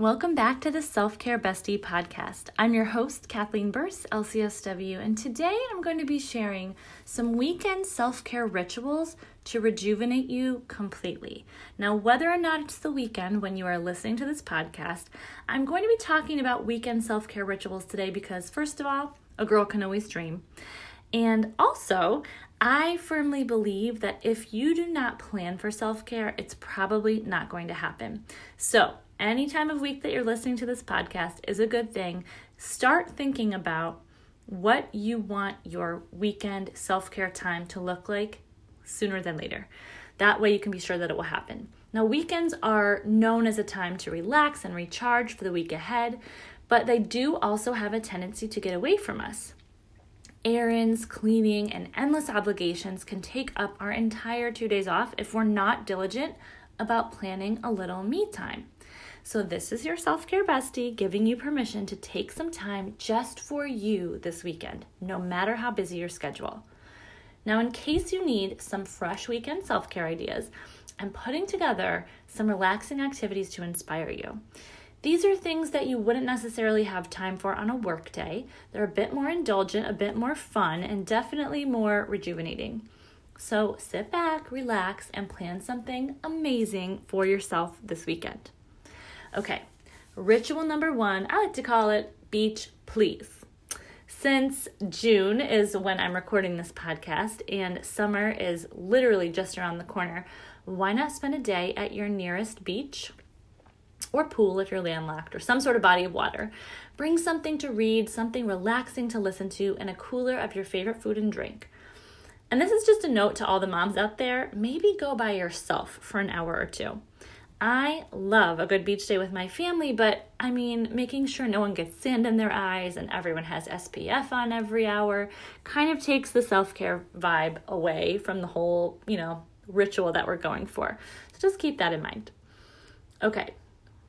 Welcome back to the Self Care Bestie podcast. I'm your host, Kathleen Burse, LCSW, and today I'm going to be sharing some weekend self care rituals to rejuvenate you completely. Now, whether or not it's the weekend when you are listening to this podcast, I'm going to be talking about weekend self care rituals today because, first of all, a girl can always dream. And also, I firmly believe that if you do not plan for self care, it's probably not going to happen. So, any time of week that you're listening to this podcast is a good thing. Start thinking about what you want your weekend self care time to look like sooner than later. That way, you can be sure that it will happen. Now, weekends are known as a time to relax and recharge for the week ahead, but they do also have a tendency to get away from us. Errands, cleaning, and endless obligations can take up our entire two days off if we're not diligent about planning a little me time. So, this is your self care bestie giving you permission to take some time just for you this weekend, no matter how busy your schedule. Now, in case you need some fresh weekend self care ideas, I'm putting together some relaxing activities to inspire you. These are things that you wouldn't necessarily have time for on a work day. They're a bit more indulgent, a bit more fun, and definitely more rejuvenating. So sit back, relax, and plan something amazing for yourself this weekend. Okay, ritual number one, I like to call it beach please. Since June is when I'm recording this podcast and summer is literally just around the corner, why not spend a day at your nearest beach or pool if you're landlocked or some sort of body of water? Bring something to read, something relaxing to listen to, and a cooler of your favorite food and drink. And this is just a note to all the moms out there maybe go by yourself for an hour or two. I love a good beach day with my family, but I mean, making sure no one gets sand in their eyes and everyone has SPF on every hour kind of takes the self care vibe away from the whole, you know, ritual that we're going for. So just keep that in mind. Okay,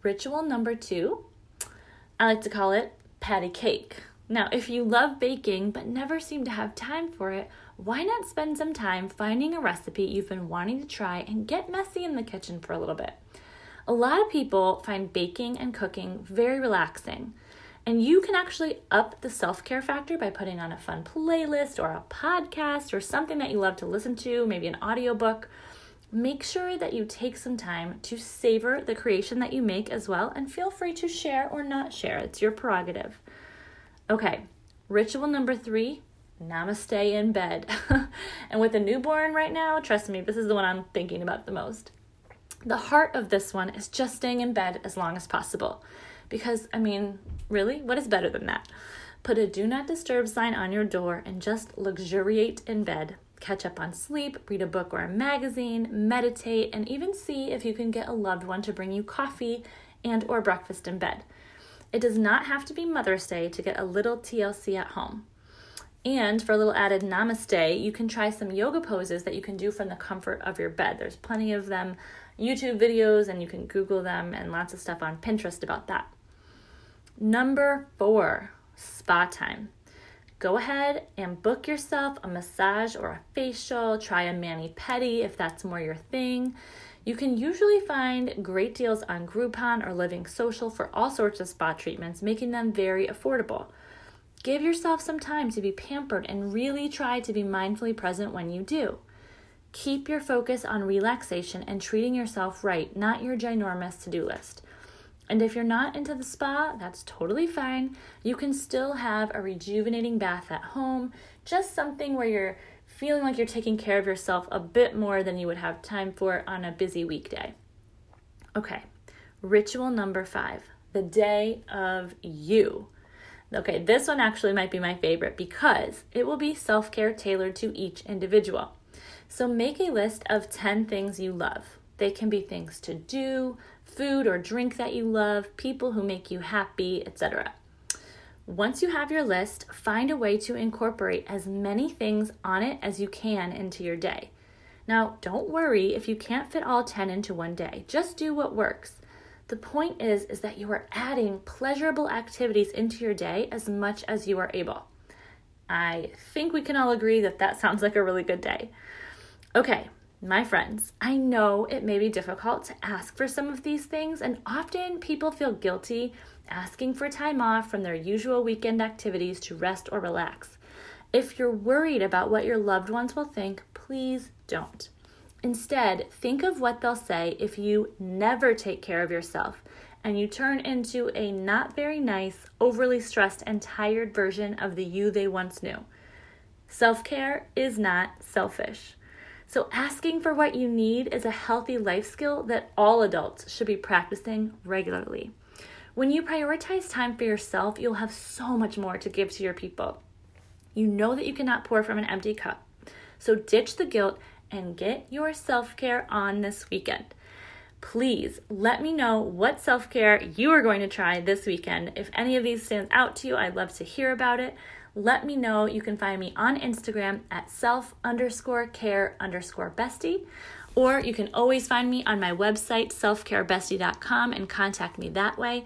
ritual number two, I like to call it patty cake. Now, if you love baking but never seem to have time for it, why not spend some time finding a recipe you've been wanting to try and get messy in the kitchen for a little bit? A lot of people find baking and cooking very relaxing. And you can actually up the self care factor by putting on a fun playlist or a podcast or something that you love to listen to, maybe an audiobook. Make sure that you take some time to savor the creation that you make as well, and feel free to share or not share. It's your prerogative. Okay, ritual number three namaste in bed. and with a newborn right now, trust me, this is the one I'm thinking about the most. The heart of this one is just staying in bed as long as possible. Because, I mean, really, what is better than that? Put a do not disturb sign on your door and just luxuriate in bed. Catch up on sleep, read a book or a magazine, meditate, and even see if you can get a loved one to bring you coffee and or breakfast in bed. It does not have to be Mother's Day to get a little TLC at home. And for a little added namaste, you can try some yoga poses that you can do from the comfort of your bed. There's plenty of them YouTube videos and you can Google them and lots of stuff on Pinterest about that. Number four, spa time. Go ahead and book yourself a massage or a facial, try a mani pedi if that's more your thing. You can usually find great deals on Groupon or Living Social for all sorts of spa treatments, making them very affordable. Give yourself some time to be pampered and really try to be mindfully present when you do. Keep your focus on relaxation and treating yourself right, not your ginormous to do list. And if you're not into the spa, that's totally fine. You can still have a rejuvenating bath at home, just something where you're feeling like you're taking care of yourself a bit more than you would have time for on a busy weekday. Okay, ritual number five the day of you. Okay, this one actually might be my favorite because it will be self care tailored to each individual. So make a list of 10 things you love. They can be things to do, food or drink that you love, people who make you happy, etc. Once you have your list, find a way to incorporate as many things on it as you can into your day. Now, don't worry if you can't fit all 10 into one day. Just do what works. The point is is that you are adding pleasurable activities into your day as much as you are able. I think we can all agree that that sounds like a really good day. Okay, My friends, I know it may be difficult to ask for some of these things, and often people feel guilty asking for time off from their usual weekend activities to rest or relax. If you're worried about what your loved ones will think, please don't. Instead, think of what they'll say if you never take care of yourself and you turn into a not very nice, overly stressed, and tired version of the you they once knew. Self care is not selfish. So, asking for what you need is a healthy life skill that all adults should be practicing regularly. When you prioritize time for yourself, you'll have so much more to give to your people. You know that you cannot pour from an empty cup. So, ditch the guilt and get your self care on this weekend. Please let me know what self care you are going to try this weekend. If any of these stands out to you, I'd love to hear about it let me know. You can find me on Instagram at self underscore care underscore bestie. Or you can always find me on my website, selfcarebestie.com, and contact me that way.